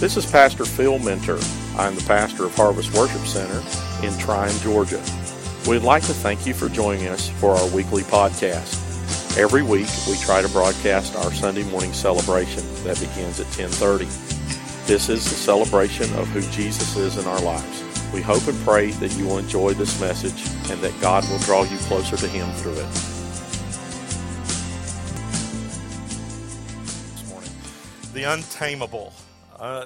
This is Pastor Phil Minter. I'm the pastor of Harvest Worship Center in Trion, Georgia. We'd like to thank you for joining us for our weekly podcast. Every week, we try to broadcast our Sunday morning celebration that begins at 10:30. This is the celebration of who Jesus is in our lives. We hope and pray that you will enjoy this message and that God will draw you closer to Him through it. The untamable, uh,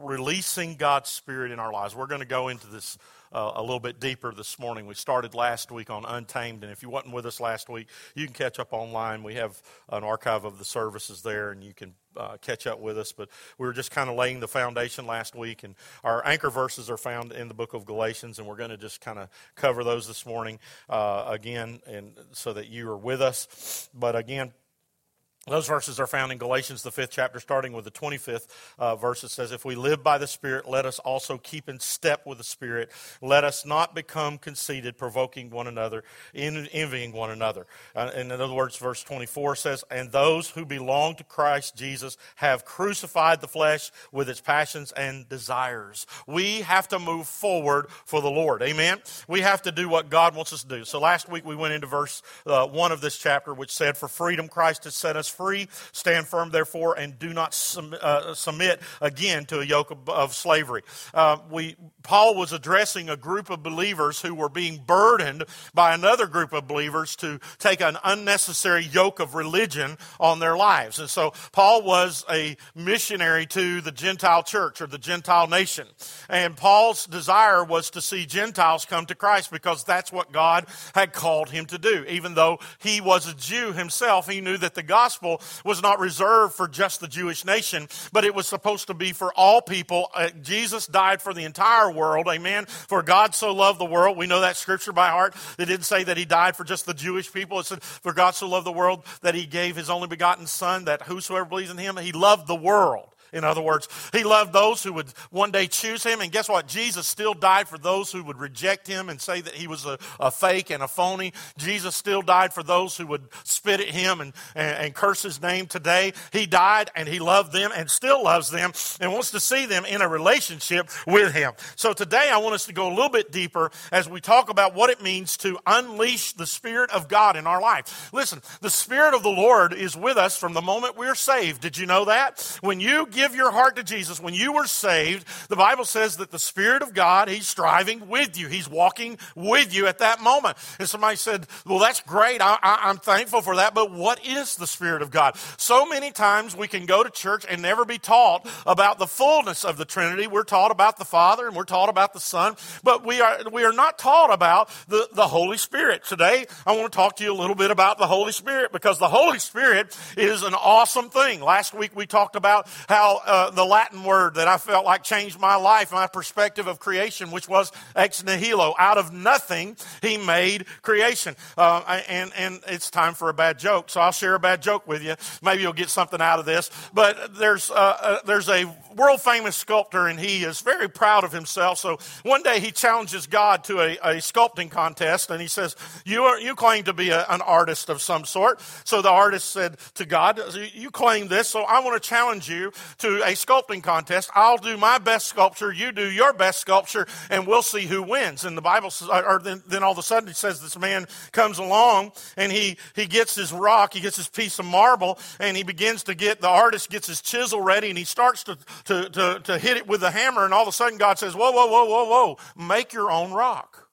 releasing God's Spirit in our lives. We're going to go into this uh, a little bit deeper this morning. We started last week on Untamed, and if you wasn't with us last week, you can catch up online. We have an archive of the services there, and you can uh, catch up with us. But we were just kind of laying the foundation last week, and our anchor verses are found in the book of Galatians, and we're going to just kind of cover those this morning uh, again, and so that you are with us. But again. Those verses are found in Galatians, the fifth chapter, starting with the 25th uh, verse. It says, If we live by the Spirit, let us also keep in step with the Spirit. Let us not become conceited, provoking one another, envying one another. Uh, in other words, verse 24 says, And those who belong to Christ Jesus have crucified the flesh with its passions and desires. We have to move forward for the Lord. Amen? We have to do what God wants us to do. So last week we went into verse uh, 1 of this chapter, which said, For freedom Christ has set us free. Stand firm, therefore, and do not sum, uh, submit again to a yoke of, of slavery. Uh, we, Paul was addressing a group of believers who were being burdened by another group of believers to take an unnecessary yoke of religion on their lives. And so Paul was a missionary to the Gentile church or the Gentile nation. And Paul's desire was to see Gentiles come to Christ because that's what God had called him to do. Even though he was a Jew himself, he knew that the gospel was not reserved for just the Jewish nation, but it was supposed to be for all people. Uh, Jesus died for the entire world. Amen. For God so loved the world. We know that scripture by heart. It didn't say that he died for just the Jewish people. It said, for God so loved the world that he gave his only begotten son that whosoever believes in him, he loved the world. In other words, he loved those who would one day choose him. And guess what? Jesus still died for those who would reject him and say that he was a, a fake and a phony. Jesus still died for those who would spit at him and, and, and, curse his name today. He died and he loved them and still loves them and wants to see them in a relationship with him. So today I want us to go a little bit deeper as we talk about what it means to unleash the Spirit of God in our life. Listen, the Spirit of the Lord is with us from the moment we're saved. Did you know that? When you give your heart to Jesus, when you were saved, the Bible says that the Spirit of God, He's striving with you. He's walking with you at that moment. And somebody said, Well, that's great. I, am thankful for that. But what is the Spirit of God? So many times we can go to church and never be taught about the fullness of the Trinity. We're taught about the Father and we're taught about the Son, but we are, we are not taught about the, the Holy Spirit. Today, I want to talk to you a little bit about the Holy Spirit because the Holy Spirit is an awesome thing. Last week we talked about how uh, the Latin word that I felt like changed my life, my perspective of creation, which was ex nihilo. Out of nothing, he made creation. Uh, and, and it's time for a bad joke. So I'll share a bad joke with you. Maybe you'll get something out of this. But there's, uh, uh there's a world famous sculptor, and he is very proud of himself. So one day he challenges God to a, a sculpting contest, and he says, you, are, you claim to be a, an artist of some sort. So the artist said to God, You claim this, so I want to challenge you to a sculpting contest. I'll do my best sculpture, you do your best sculpture, and we'll see who wins. And the Bible, says, or then, then all of a sudden it says this man comes along and he, he gets his rock, he gets his piece of marble, and he begins to get, the artist gets his chisel ready and he starts to, to, to, to hit it with the hammer. And all of a sudden God says, Whoa, whoa, whoa, whoa, whoa, make your own rock.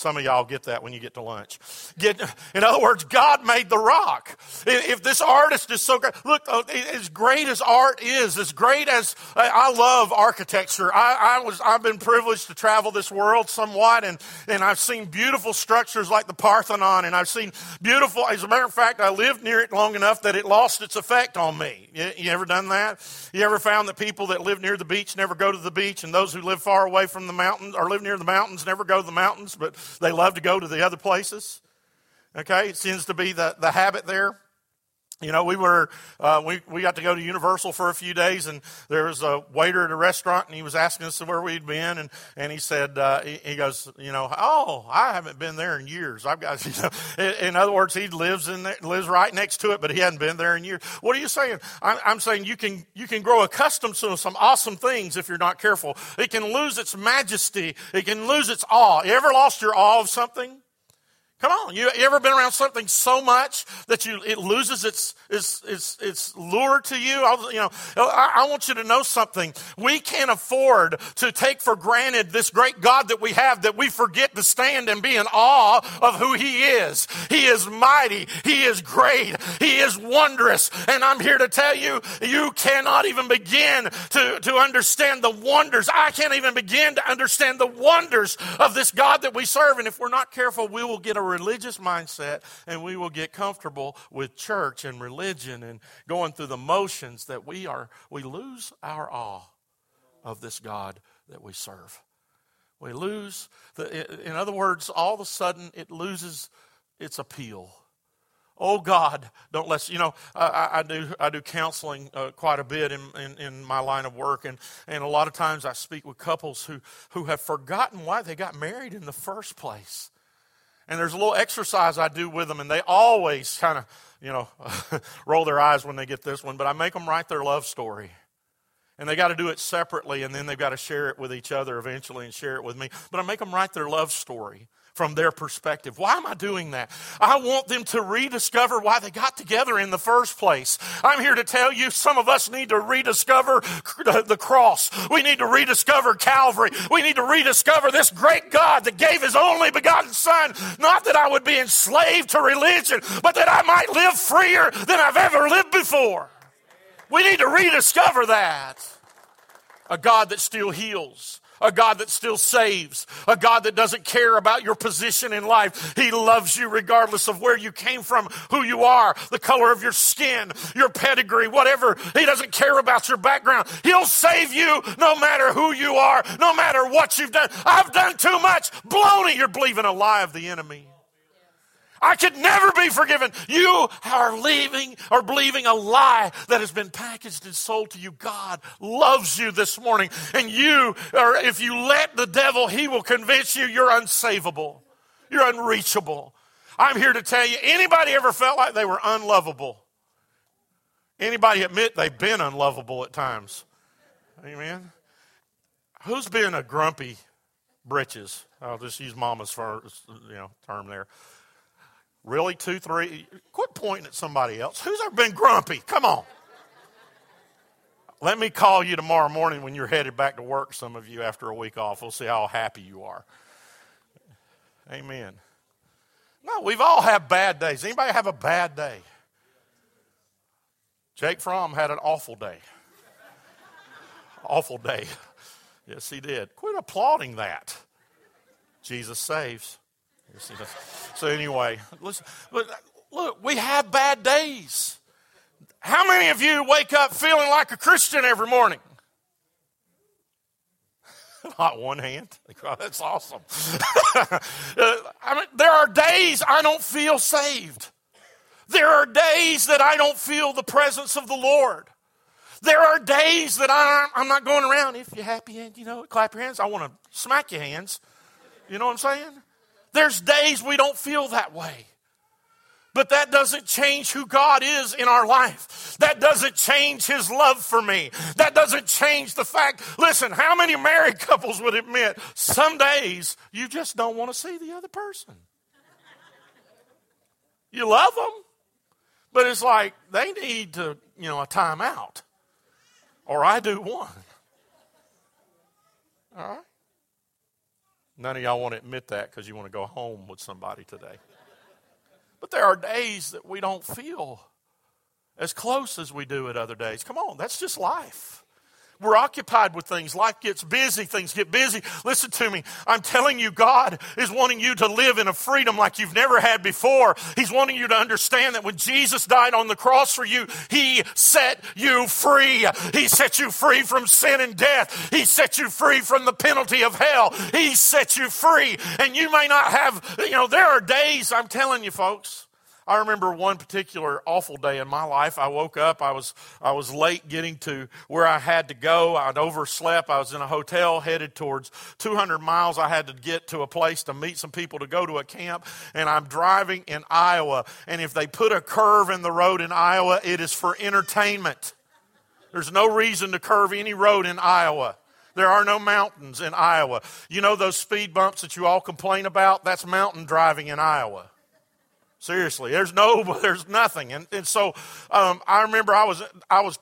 Some of y'all get that when you get to lunch. Get, in other words, God made the rock. If this artist is so great, look, uh, as great as art is, as great as I love architecture. I, I, was, I've been privileged to travel this world somewhat, and, and I've seen beautiful structures like the Parthenon, and I've seen beautiful. As a matter of fact, I lived near it long enough that it lost its effect on me. You, you ever done that? You ever found that people that live near the beach never go to the beach, and those who live far away from the mountains or live near the mountains never go to the mountains, but they love to go to the other places. Okay, it seems to be the, the habit there. You know, we were uh, we we got to go to Universal for a few days, and there was a waiter at a restaurant, and he was asking us where we'd been, and and he said uh, he, he, goes, you know, oh, I haven't been there in years. I've got, you know, in other words, he lives in lives right next to it, but he hadn't been there in years. What are you saying? I'm, I'm saying you can you can grow accustomed to some awesome things if you're not careful. It can lose its majesty. It can lose its awe. You ever lost your awe of something? Come on, you, you, ever been around something so much that you it loses its its its, its lure to you? I, you know, I, I, want you to know something. We can't afford to take for granted this great God that we have that we forget to stand and be in awe of who He is. He is mighty. He is great. He is wondrous. And I'm here to tell you, you cannot even begin to to understand the wonders. I can't even begin to understand the wonders of this God that we serve. And if we're not careful, we will get a religious mindset and we will get comfortable with church and religion and going through the motions that we are we lose our awe of this God that we serve. We lose the in other words, all of a sudden it loses its appeal. Oh God, don't let you know. I, I do I do counseling uh, quite a bit in, in, in, my line of work, and, and a lot of times I speak with couples who who have forgotten why they got married in the first place. And there's a little exercise I do with them, and they always kind of, you know, roll their eyes when they get this one, but I make them write their love story. And they got to do it separately, and then they've got to share it with each other eventually and share it with me. But I make them write their love story from their perspective. Why am I doing that? I want them to rediscover why they got together in the first place. I'm here to tell you some of us need to rediscover the cross. We need to rediscover Calvary. We need to rediscover this great God that gave his only begotten Son, not that I would be enslaved to religion, but that I might live freer than I've ever lived before. We need to rediscover that. A God that still heals a God that still saves, a God that doesn't care about your position in life. He loves you regardless of where you came from, who you are, the color of your skin, your pedigree, whatever. He doesn't care about your background. He'll save you no matter who you are, no matter what you've done. I've done too much. Blown it. you're believing a lie of the enemy. I could never be forgiven. You are leaving or believing a lie that has been packaged and sold to you. God loves you this morning. And you, or if you let the devil, he will convince you you're unsavable. You're unreachable. I'm here to tell you, anybody ever felt like they were unlovable? Anybody admit they've been unlovable at times? Amen. Who's been a grumpy britches? I'll just use mama's for, you know term there. Really, two, three? Quit pointing at somebody else. Who's ever been grumpy? Come on. Let me call you tomorrow morning when you're headed back to work, some of you, after a week off. We'll see how happy you are. Amen. No, we've all had bad days. Anybody have a bad day? Jake Fromm had an awful day. awful day. Yes, he did. Quit applauding that. Jesus saves. So anyway, listen, look, we have bad days. How many of you wake up feeling like a Christian every morning? Not one hand. That's awesome. Uh, I mean, there are days I don't feel saved. There are days that I don't feel the presence of the Lord. There are days that I'm not going around. If you're happy, and you know, clap your hands. I want to smack your hands. You know what I'm saying? There's days we don't feel that way. But that doesn't change who God is in our life. That doesn't change His love for me. That doesn't change the fact, listen, how many married couples would admit some days you just don't want to see the other person? You love them, but it's like they need to, you know, a timeout. Or I do one. All right? None of y'all want to admit that because you want to go home with somebody today. But there are days that we don't feel as close as we do at other days. Come on, that's just life. We're occupied with things. Life gets busy. Things get busy. Listen to me. I'm telling you, God is wanting you to live in a freedom like you've never had before. He's wanting you to understand that when Jesus died on the cross for you, He set you free. He set you free from sin and death. He set you free from the penalty of hell. He set you free. And you may not have, you know, there are days, I'm telling you folks, I remember one particular awful day in my life. I woke up. I was I was late getting to where I had to go. I'd overslept. I was in a hotel headed towards 200 miles. I had to get to a place to meet some people to go to a camp. And I'm driving in Iowa. And if they put a curve in the road in Iowa, it is for entertainment. There's no reason to curve any road in Iowa. There are no mountains in Iowa. You know those speed bumps that you all complain about? That's mountain driving in Iowa. Seriously, there's no, there's nothing, and and so um, I remember I was I was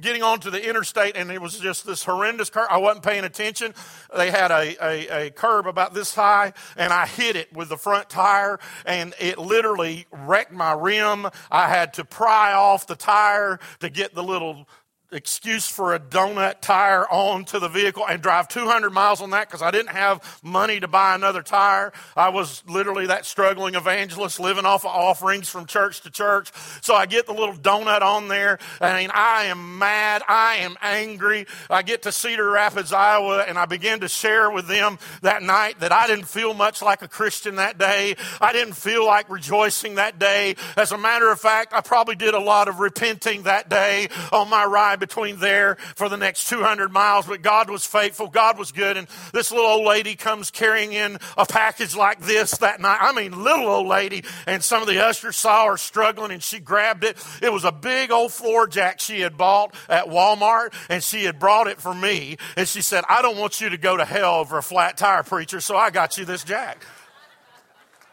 getting onto the interstate, and it was just this horrendous curve. I wasn't paying attention. They had a, a a curb about this high, and I hit it with the front tire, and it literally wrecked my rim. I had to pry off the tire to get the little excuse for a donut tire onto the vehicle and drive 200 miles on that because I didn't have money to buy another tire. I was literally that struggling evangelist living off of offerings from church to church. So I get the little donut on there. I mean, I am mad. I am angry. I get to Cedar Rapids, Iowa, and I begin to share with them that night that I didn't feel much like a Christian that day. I didn't feel like rejoicing that day. As a matter of fact, I probably did a lot of repenting that day on my ride between there for the next 200 miles, but God was faithful. God was good. And this little old lady comes carrying in a package like this that night. I mean, little old lady. And some of the ushers saw her struggling and she grabbed it. It was a big old floor jack she had bought at Walmart and she had brought it for me. And she said, I don't want you to go to hell over a flat tire, preacher, so I got you this jack.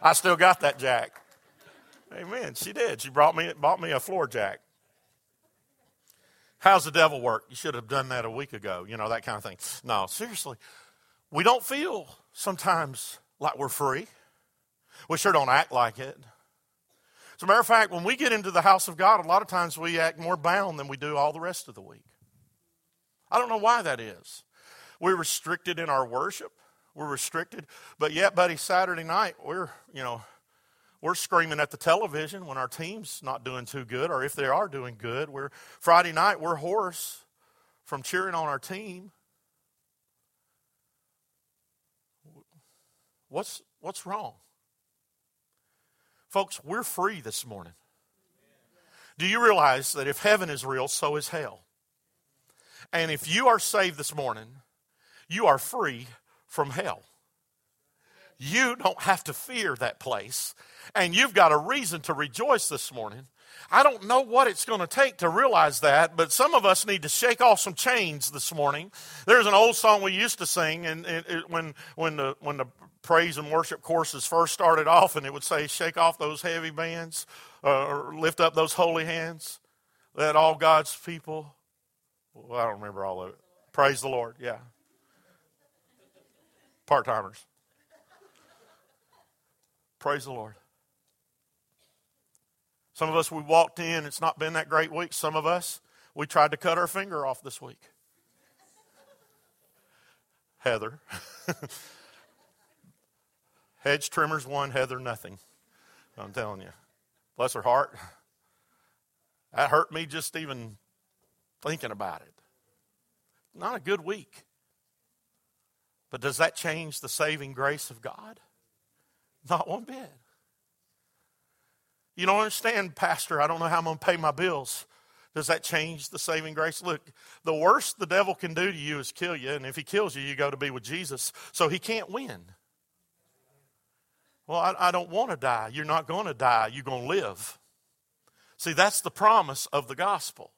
I still got that jack. Amen. She did. She brought me, bought me a floor jack. How's the devil work? You should have done that a week ago, you know, that kind of thing. No, seriously. We don't feel sometimes like we're free. We sure don't act like it. As a matter of fact, when we get into the house of God, a lot of times we act more bound than we do all the rest of the week. I don't know why that is. We're restricted in our worship. We're restricted. But yet, buddy, Saturday night, we're, you know, we're screaming at the television when our team's not doing too good, or if they are doing good. We're Friday night, we're hoarse from cheering on our team. What's what's wrong? Folks, we're free this morning. Do you realize that if heaven is real, so is hell? And if you are saved this morning, you are free from hell. You don't have to fear that place and you've got a reason to rejoice this morning. I don't know what it's going to take to realize that, but some of us need to shake off some chains this morning. There's an old song we used to sing, and, when when the when the praise and worship courses first started off, and it would say, "Shake off those heavy bands, uh, or lift up those holy hands, let all God's people." Well, I don't remember all of it. Praise the Lord. Yeah, part timers. Praise the Lord. Some of us, we walked in, it's not been that great week. Some of us, we tried to cut our finger off this week. Heather. Hedge trimmers one, Heather nothing. I'm telling you. Bless her heart. That hurt me just even thinking about it. Not a good week. But does that change the saving grace of God? Not one bit. You don't understand, Pastor. I don't know how I'm going to pay my bills. Does that change the saving grace? Look, the worst the devil can do to you is kill you. And if he kills you, you go to be with Jesus. So he can't win. Well, I, I don't want to die. You're not going to die. You're going to live. See, that's the promise of the gospel.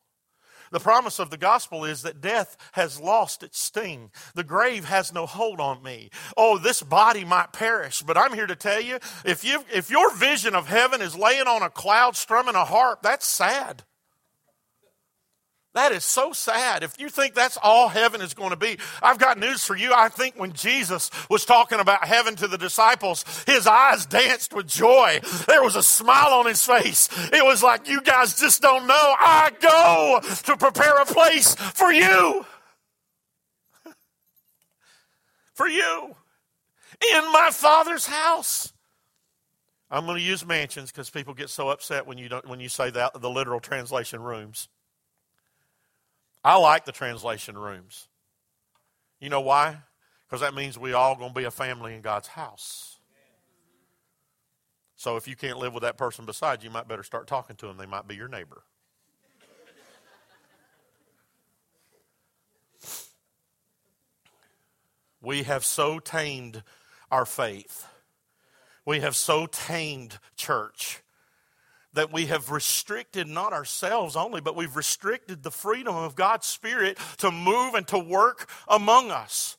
The promise of the gospel is that death has lost its sting. The grave has no hold on me. Oh, this body might perish, but I'm here to tell you if, you if your vision of heaven is laying on a cloud strumming a harp, that's sad. That is so sad. If you think that's all heaven is going to be, I've got news for you. I think when Jesus was talking about heaven to the disciples, his eyes danced with joy. There was a smile on his face. It was like, you guys just don't know. I go to prepare a place for you. For you. In my father's house. I'm going to use mansions because people get so upset when you, don't, when you say that, the literal translation rooms. I like the translation rooms. You know why? Because that means we all going to be a family in God's house. So if you can't live with that person beside you, you might better start talking to them. They might be your neighbor. We have so tamed our faith. We have so tamed church that we have restricted not ourselves only, but we've restricted the freedom of God's Spirit to move and to work among us.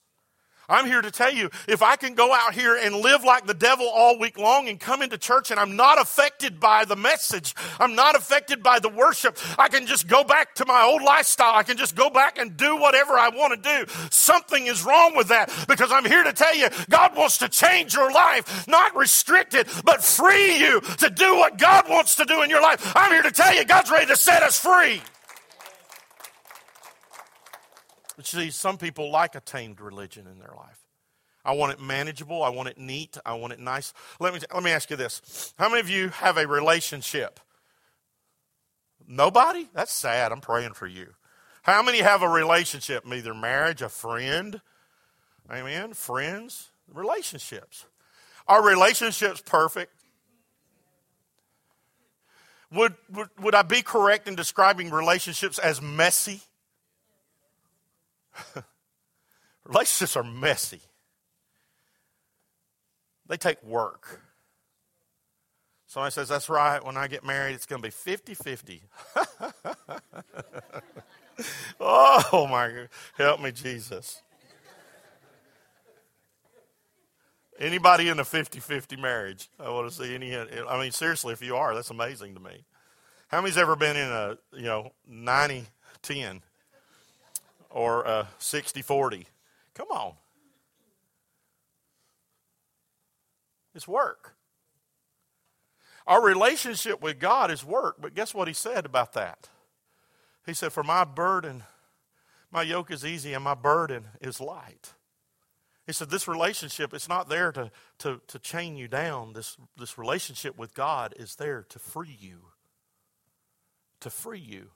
I'm here to tell you if I can go out here and live like the devil all week long and come into church and I'm not affected by the message, I'm not affected by the worship, I can just go back to my old lifestyle. I can just go back and do whatever I want to do. Something is wrong with that because I'm here to tell you God wants to change your life, not restrict it, but free you to do what God wants to do in your life. I'm here to tell you God's ready to set us free. But see, some people like a tamed religion in their life. I want it manageable. I want it neat. I want it nice. Let me, let me ask you this. How many of you have a relationship? Nobody? That's sad. I'm praying for you. How many have a relationship? Either marriage, a friend, amen, friends, relationships. Are relationships perfect? Would, would, would I be correct in describing relationships as messy? Relationships are messy, they take work. Somebody says, That's right, when I get married, it's going to be 50 50. oh, my God. Help me, Jesus. Anybody in a 50-50 marriage? I want to see any. I mean, seriously, if you are, that's amazing to me. How many's ever been in a you know 90-10? Or a 60 40. Come on. It's work. Our relationship with God is work, but guess what he said about that? He said, For my burden, my yoke is easy and my burden is light. He said, This relationship, it's not there to, to, to chain you down. This, this relationship with God is there to free you. To free you.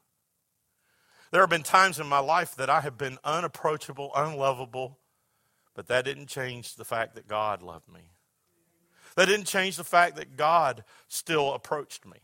There have been times in my life that I have been unapproachable, unlovable, but that didn't change the fact that God loved me. That didn't change the fact that God still approached me.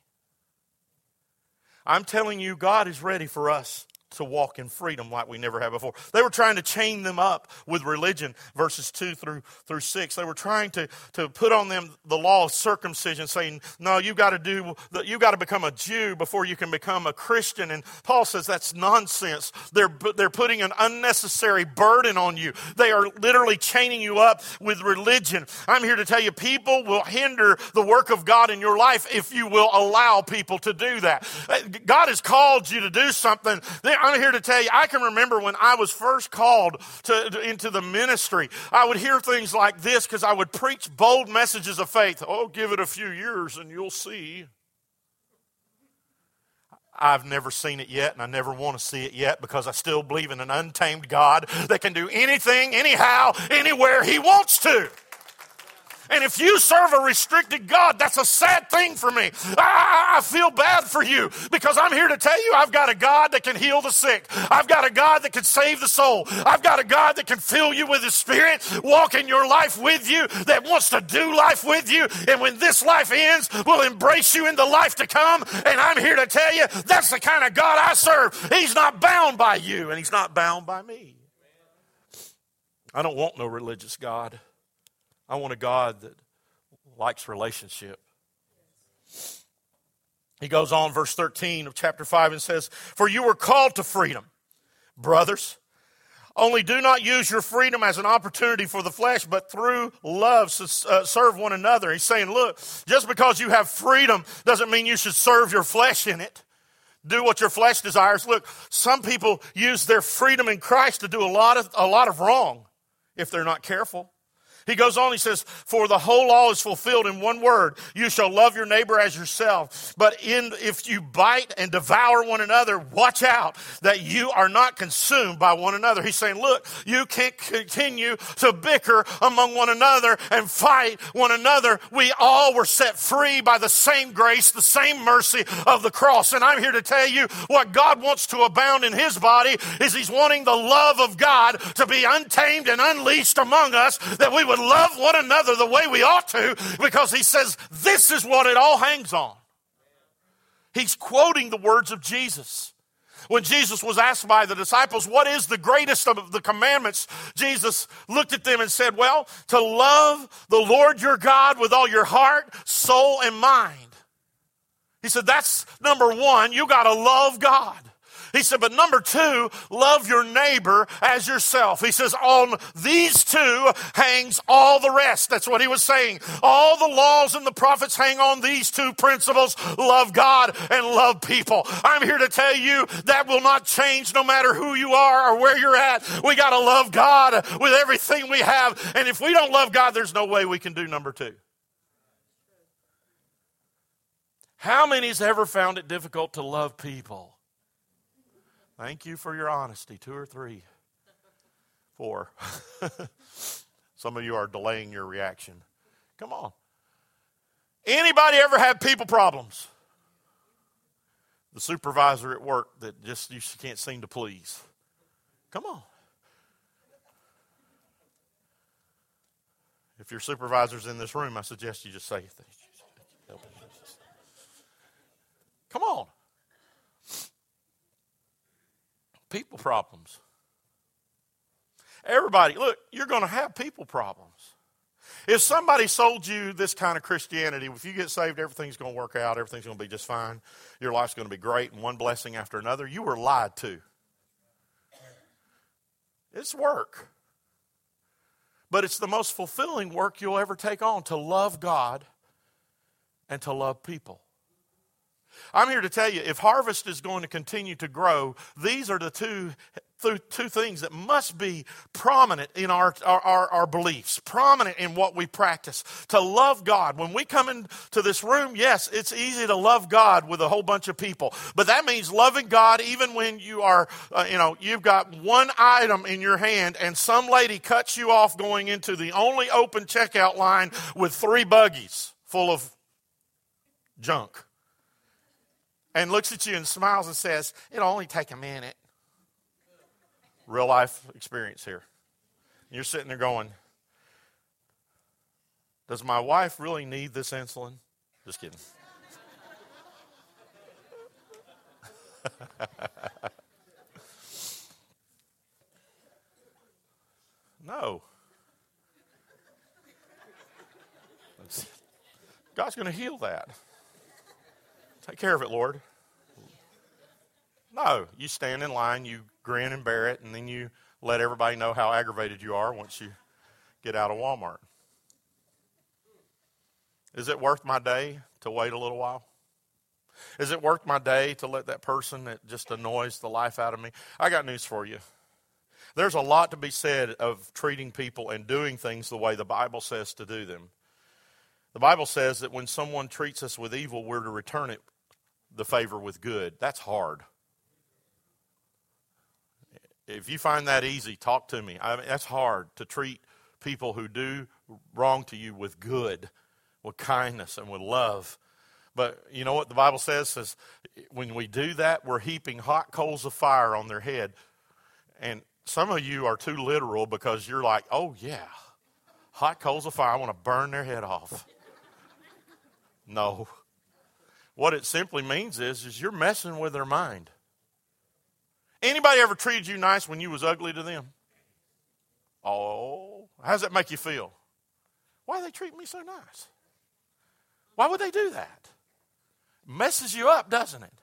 I'm telling you, God is ready for us to walk in freedom like we never have before. They were trying to chain them up with religion, verses 2 through, through 6. They were trying to, to put on them the law of circumcision, saying, no, you got to do, you got to become a Jew before you can become a Christian. And Paul says that's nonsense. They're, they're putting an unnecessary burden on you. They are literally chaining you up with religion. I'm here to tell you, people will hinder the work of God in your life if you will allow people to do that. Uh, God has called you to do something. I'm here to tell you, I can remember when I was first called to, to into the ministry, I would hear things like this because I would preach bold messages of faith. Oh, give it a few years and you'll see. I've never seen it yet, and I never want to see it yet because I still believe in an untamed God that can do anything, anyhow, anywhere He wants to. And if you serve a restricted God, that's a sad thing for me. I, I, feel bad for you because I'm here to tell you I've got a God that can heal the sick. I've got a God that can save the soul. I've got a God that can fill you with His Spirit, walk in your life with you, that wants to do life with you. And when this life ends, will embrace you in the life to come. And I'm here to tell you that's the kind of God I serve. He's not bound by you, and He's not bound by me. I don't want no religious God. I want a God that likes relationship. He goes on, verse 13 of chapter 5, and says, For you were called to freedom, brothers. Only do not use your freedom as an opportunity for the flesh, but through love uh, serve one another. He's saying, look, just because you have freedom doesn't mean you should serve your flesh in it. Do what your flesh desires. Look, some people use their freedom in Christ to do a lot of, a lot of wrong if they're not careful. He goes on, he says, For the whole law is fulfilled in one word you shall love your neighbor as yourself. But in, if you bite and devour one another, watch out that you are not consumed by one another. He's saying, Look, you can't continue to bicker among one another and fight one another. We all were set free by the same grace, the same mercy of the cross. And I'm here to tell you what God wants to abound in his body is he's wanting the love of God to be untamed and unleashed among us that we would love one another the way we ought to because he says this is what it all hangs on. He's quoting the words of Jesus. When Jesus was asked by the disciples, What is the greatest of the commandments? Jesus looked at them and said, Well, to love the Lord your God with all your heart, soul, and mind. He said, That's number one. You got to love God. He said, but number two, love your neighbor as yourself. He says, on these two hangs all the rest. That's what he was saying. All the laws and the prophets hang on these two principles love God and love people. I'm here to tell you that will not change no matter who you are or where you're at. We got to love God with everything we have. And if we don't love God, there's no way we can do number two. How many's ever found it difficult to love people? Thank you for your honesty. Two or three. Four. Some of you are delaying your reaction. Come on. Anybody ever have people problems? The supervisor at work that just you can't seem to please. Come on. If your supervisor's in this room, I suggest you just say. Come on. People problems. Everybody, look, you're going to have people problems. If somebody sold you this kind of Christianity, if you get saved, everything's going to work out, everything's going to be just fine, your life's going to be great, and one blessing after another, you were lied to. It's work. But it's the most fulfilling work you'll ever take on to love God and to love people. I'm here to tell you if harvest is going to continue to grow, these are the two, two things that must be prominent in our, our, our, beliefs, prominent in what we practice. To love God. When we come into this room, yes, it's easy to love God with a whole bunch of people, but that means loving God even when you are, uh, you know, you've got one item in your hand and some lady cuts you off going into the only open checkout line with three buggies full of junk and looks at you and smiles and says, It'll only take a minute. Real life experience here. You're sitting there going, Does my wife really need this insulin? Just kidding. no. God's going to heal that. Take care of it, Lord. No, you stand in line, you grin and bear it, and then you let everybody know how aggravated you are once you get out of Walmart. Is it worth my day to wait a little while? Is it worth my day to let that person that just annoys the life out of me? I got news for you. There's a lot to be said of treating people and doing things the way the Bible says to do them. The Bible says that when someone treats us with evil, we're to return it the favor with good. That's hard. If you find that easy, talk to me. I mean, that's hard to treat people who do wrong to you with good, with kindness, and with love. But you know what the Bible says? Says when we do that, we're heaping hot coals of fire on their head. And some of you are too literal because you're like, oh yeah, hot coals of fire. I want to burn their head off. No. What it simply means is, is you're messing with their mind. Anybody ever treated you nice when you was ugly to them? Oh, how does that make you feel? Why do they treat me so nice? Why would they do that? Messes you up, doesn't it?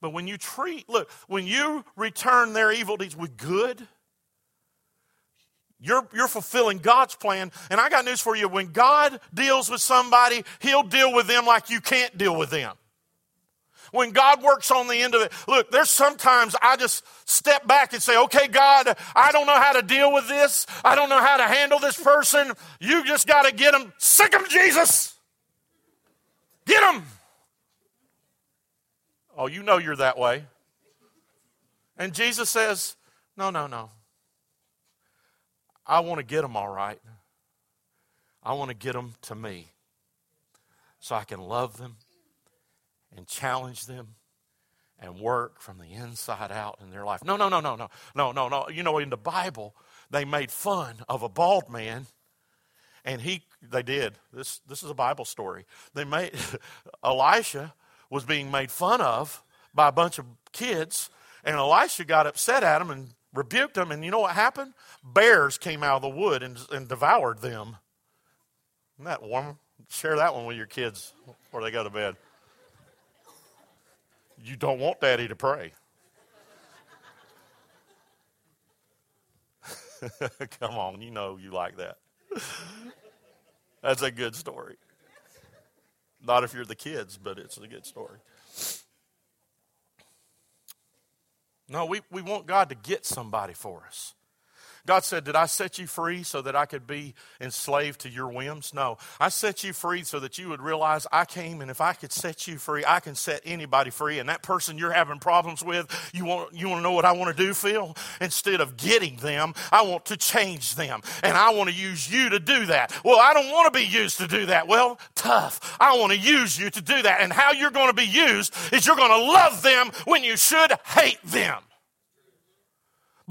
But when you treat, look, when you return their evil deeds with good, you're, you're fulfilling God's plan. And I got news for you. When God deals with somebody, He'll deal with them like you can't deal with them. When God works on the end of it, look, there's sometimes I just step back and say, okay, God, I don't know how to deal with this. I don't know how to handle this person. You just got to get them. Sick them, Jesus. Get them. Oh, you know you're that way. And Jesus says, no, no, no. I want to get them all right. I want to get them to me so I can love them and challenge them and work from the inside out in their life. No, no, no, no, no, no, no, no. You know, in the Bible, they made fun of a bald man, and he they did. This this is a Bible story. They made Elisha was being made fun of by a bunch of kids, and Elisha got upset at him and rebuked them. And you know what happened? Bears came out of the wood and, and devoured them. Isn't that one? Share that one with your kids before they go to bed. You don't want daddy to pray. Come on, you know you like that. That's a good story. Not if you're the kids, but it's a good story. No, we, we want God to get somebody for us. God said, Did I set you free so that I could be enslaved to your whims? No. I set you free so that you would realize I came, and if I could set you free, I can set anybody free. And that person you're having problems with, you want, you want to know what I want to do, Phil? Instead of getting them, I want to change them. And I want to use you to do that. Well, I don't want to be used to do that. Well, tough. I want to use you to do that. And how you're going to be used is you're going to love them when you should hate them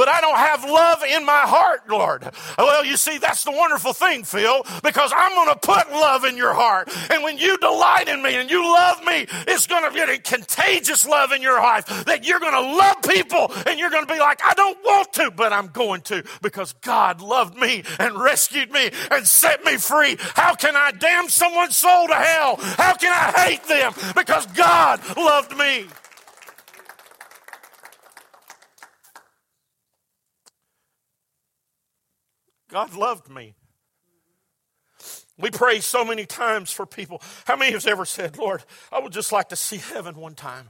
but I don't have love in my heart, Lord. Well, you see, that's the wonderful thing, Phil, because I'm going to put love in your heart. And when you delight in me and you love me, it's going to be a contagious love in your life that you're going to love people and you're going to be like, I don't want to, but I'm going to because God loved me and rescued me and set me free. How can I damn someone's soul to hell? How can I hate them? Because God loved me. God loved me. We pray so many times for people. How many has ever said, Lord, I would just like to see heaven one time,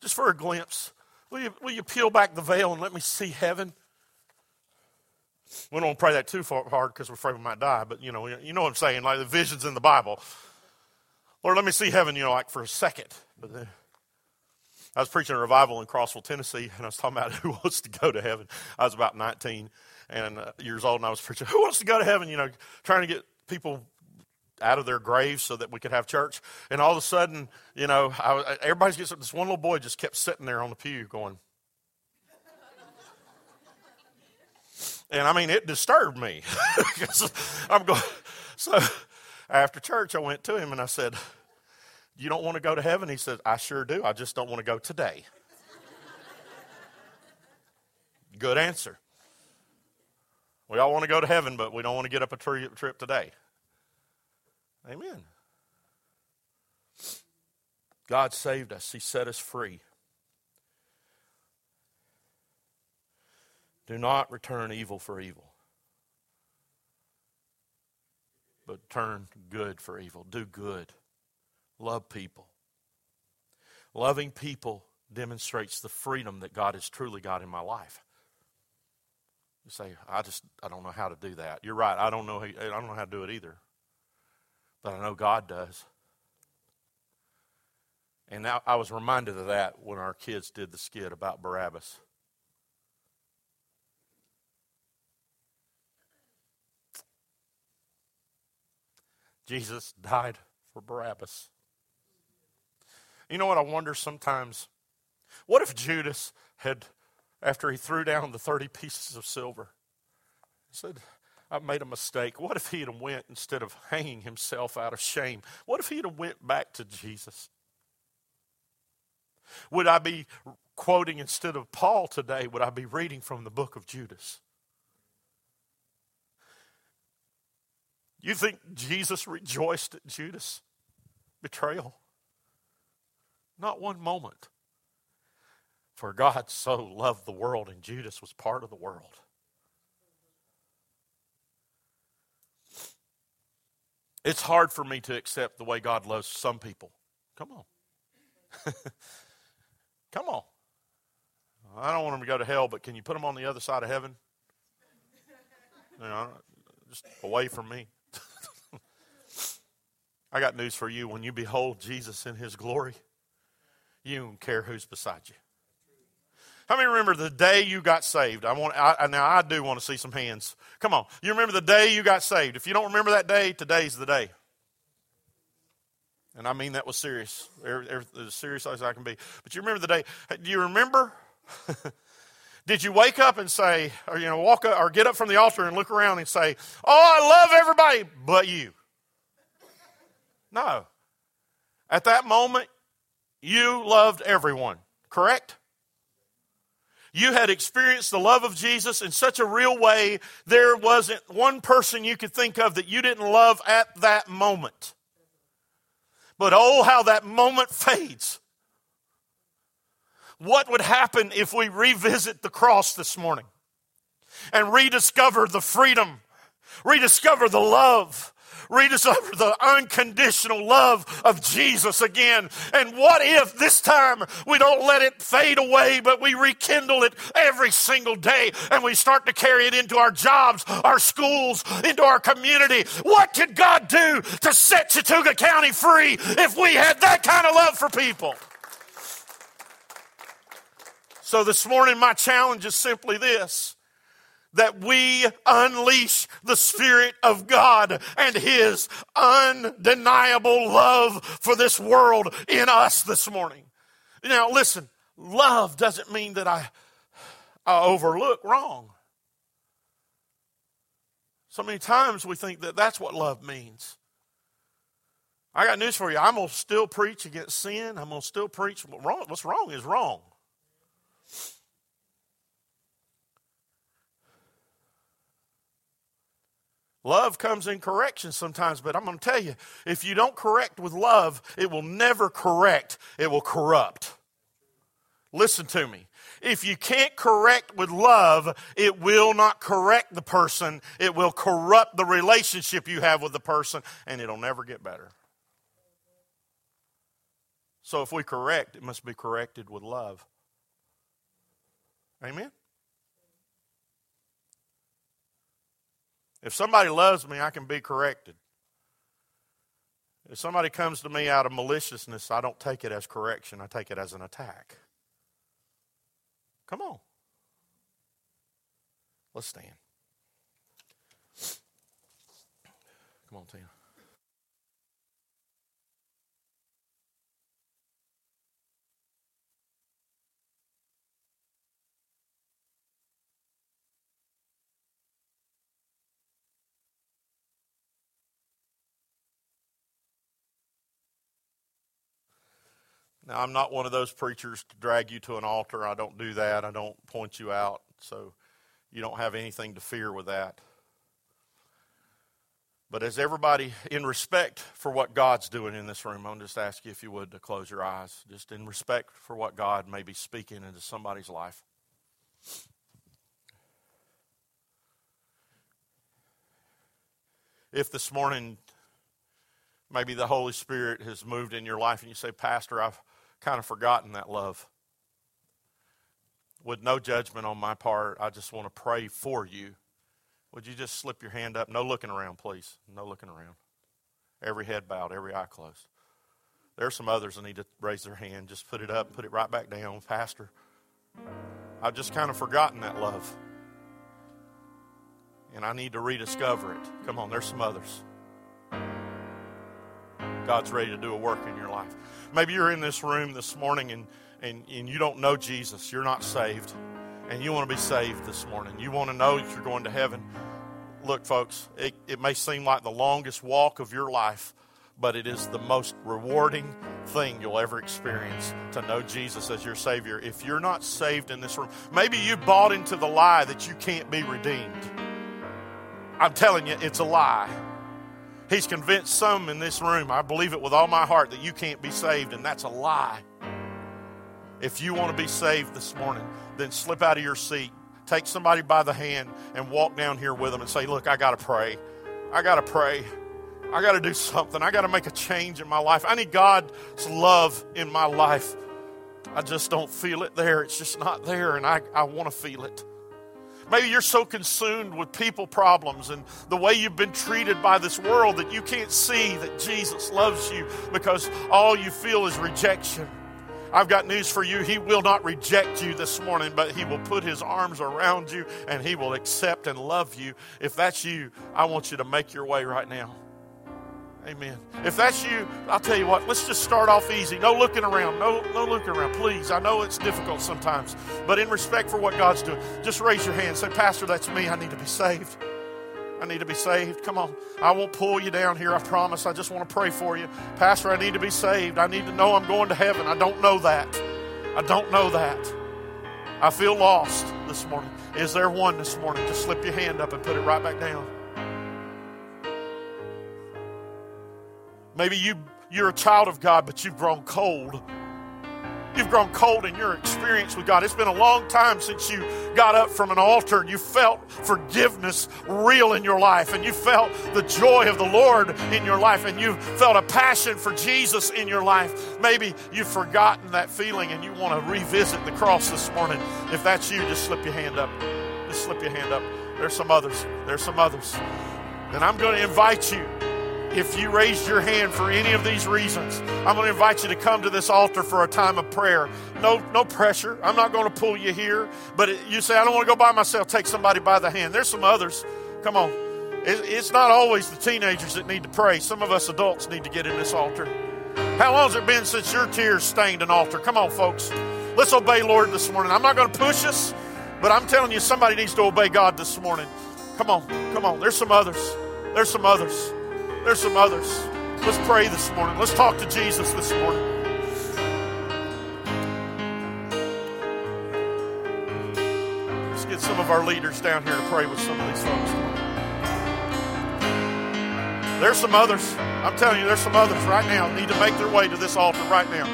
just for a glimpse? Will you, will you peel back the veil and let me see heaven? We don't pray that too far, hard because we're afraid we might die, but you know, you know what I'm saying, like the visions in the Bible. Lord, let me see heaven, you know, like for a second. But then, I was preaching a revival in Crossville, Tennessee, and I was talking about who wants to go to heaven. I was about 19 and uh, years old, and I was preaching, who wants to go to heaven? You know, trying to get people out of their graves so that we could have church. And all of a sudden, you know, I, everybody's getting this one little boy just kept sitting there on the pew going. and I mean, it disturbed me. I'm going. So after church, I went to him and I said, "You don't want to go to heaven?" He said, "I sure do. I just don't want to go today." Good answer. We all want to go to heaven, but we don't want to get up a trip today. Amen. God saved us, He set us free. Do not return evil for evil, but turn good for evil. Do good. Love people. Loving people demonstrates the freedom that God has truly got in my life. You say, I just, I don't know how to do that. You're right. I don't know, I don't know how to do it either. But I know God does. And now I was reminded of that when our kids did the skit about Barabbas. Jesus died for Barabbas. You know what I wonder sometimes? What if Judas had after he threw down the 30 pieces of silver. He said, I made a mistake. What if he had went instead of hanging himself out of shame? What if he had went back to Jesus? Would I be quoting instead of Paul today? Would I be reading from the book of Judas? You think Jesus rejoiced at Judas' betrayal? Not one moment. For God so loved the world, and Judas was part of the world. It's hard for me to accept the way God loves some people. Come on. Come on. I don't want them to go to hell, but can you put them on the other side of heaven? You know, just away from me. I got news for you. When you behold Jesus in his glory, you don't care who's beside you. How many remember the day you got saved? I want I, now. I do want to see some hands. Come on, you remember the day you got saved? If you don't remember that day, today's the day. And I mean that was serious, as serious as I can be. But you remember the day? Do you remember? Did you wake up and say, or you know, walk up or get up from the altar and look around and say, "Oh, I love everybody but you"? No. At that moment, you loved everyone, correct? You had experienced the love of Jesus in such a real way, there wasn't one person you could think of that you didn't love at that moment. But oh, how that moment fades. What would happen if we revisit the cross this morning and rediscover the freedom, rediscover the love, rediscover the unconditional love of Jesus again. And what if this time we don't let it fade away, but we rekindle it every single day and we start to carry it into our jobs, our schools, into our community? What could God do to set Chattooga County free if we had that kind of love for people? So this morning, my challenge is simply this that we unleash the Spirit of God and His undeniable love for this world in us this morning. Now, listen, love doesn't mean that I, I overlook wrong. So many times we think that that's what love means. I got news for you. I'm going to still preach against sin. I'm going to still preach. What's wrong is wrong. Love comes in correction sometimes, but I'm going to tell you if you don't correct with love, it will never correct, it will corrupt. Listen to me. If you can't correct with love, it will not correct the person. It will corrupt the relationship you have with the person, and it'll never get better. So if we correct, it must be corrected with love. Amen? If somebody loves me, I can be corrected. If somebody comes to me out of maliciousness, I don't take it as correction, I take it as an attack. Come on. Let's stand. Come on, Tina. Now, I'm not one of those preachers to drag you to an altar. I don't do that. I don't point you out. So you don't have anything to fear with that. But as everybody, in respect for what God's doing in this room, I'm just ask you if you would to close your eyes, just in respect for what God may be speaking into somebody's life. If this morning maybe the Holy Spirit has moved in your life and you say, Pastor, I've kind of forgotten that love. With no judgment on my part, I just want to pray for you. Would you just slip your hand up? No looking around, please. No looking around. Every head bowed, every eye closed. There are some others that need to raise their hand. Just put it up, put it right back down. Pastor, I've just kind of forgotten that love. And I need to rediscover it. Come on, there's some others. God's ready to do a work in your life. Maybe you're in this room this morning and, and, and you don't know Jesus. You're not saved. And you want to be saved this morning. You want to know that you're going to heaven. Look, folks, it, it may seem like the longest walk of your life, but it is the most rewarding thing you'll ever experience to know Jesus as your Savior. If you're not saved in this room, maybe you bought into the lie that you can't be redeemed. I'm telling you, it's a lie. He's convinced some in this room, I believe it with all my heart, that you can't be saved, and that's a lie. If you want to be saved this morning, then slip out of your seat, take somebody by the hand, and walk down here with them and say, Look, I got to pray. I got to pray. I got to do something. I got to make a change in my life. I need God's love in my life. I just don't feel it there. It's just not there, and I, I want to feel it. Maybe you're so consumed with people problems and the way you've been treated by this world that you can't see that Jesus loves you because all you feel is rejection. I've got news for you. He will not reject you this morning, but He will put His arms around you and He will accept and love you. If that's you, I want you to make your way right now. Amen. If that's you, I'll tell you what, let's just start off easy. No looking around. No, no looking around. Please. I know it's difficult sometimes. But in respect for what God's doing, just raise your hand. Say, Pastor, that's me. I need to be saved. I need to be saved. Come on. I won't pull you down here, I promise. I just want to pray for you. Pastor, I need to be saved. I need to know I'm going to heaven. I don't know that. I don't know that. I feel lost this morning. Is there one this morning? Just slip your hand up and put it right back down. Maybe you, you're a child of God, but you've grown cold. You've grown cold in your experience with God. It's been a long time since you got up from an altar and you felt forgiveness real in your life and you felt the joy of the Lord in your life and you felt a passion for Jesus in your life. Maybe you've forgotten that feeling and you want to revisit the cross this morning. If that's you, just slip your hand up. Just slip your hand up. There's some others. There's some others. And I'm going to invite you if you raised your hand for any of these reasons, I'm going to invite you to come to this altar for a time of prayer. No, no pressure. I'm not going to pull you here. But you say, I don't want to go by myself. Take somebody by the hand. There's some others. Come on. It's not always the teenagers that need to pray. Some of us adults need to get in this altar. How long has it been since your tears stained an altar? Come on, folks. Let's obey Lord this morning. I'm not going to push us, but I'm telling you, somebody needs to obey God this morning. Come on, come on. There's some others. There's some others. There's some others. Let's pray this morning. Let's talk to Jesus this morning. Let's get some of our leaders down here to pray with some of these folks. There's some others. I'm telling you, there's some others right now need to make their way to this altar right now.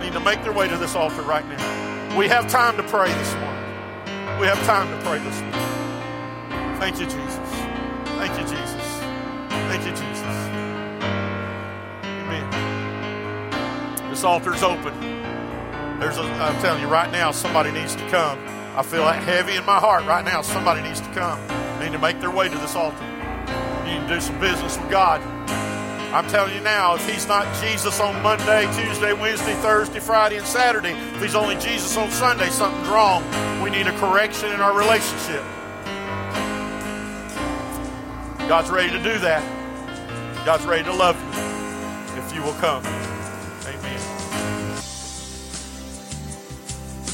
Need to make their way to this altar right now. We have time to pray this morning. We have time to pray this morning. Thank you, Jesus. Thank you, Jesus. Thank you, Jesus. Amen. This altar's open. There's a, I'm telling you right now, somebody needs to come. I feel that heavy in my heart right now. Somebody needs to come. They need to make their way to this altar. You need to do some business with God. I'm telling you now, if He's not Jesus on Monday, Tuesday, Wednesday, Thursday, Friday, and Saturday, if He's only Jesus on Sunday, something's wrong. We need a correction in our relationship. God's ready to do that. God's ready to love you if you will come. Amen.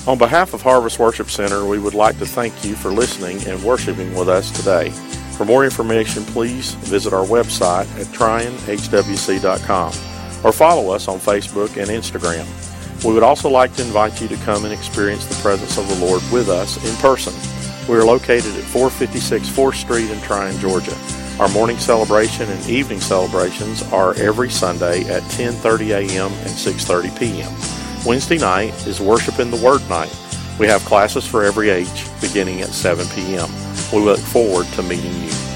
On behalf of Harvest Worship Center, we would like to thank you for listening and worshiping with us today. For more information, please visit our website at trionhwc.com or follow us on Facebook and Instagram. We would also like to invite you to come and experience the presence of the Lord with us in person. We are located at 456 4th Street in Trion, Georgia. Our morning celebration and evening celebrations are every Sunday at 10:30 a.m. and 6:30 p.m. Wednesday night is Worship in the Word night. We have classes for every age beginning at 7 p.m. We look forward to meeting you.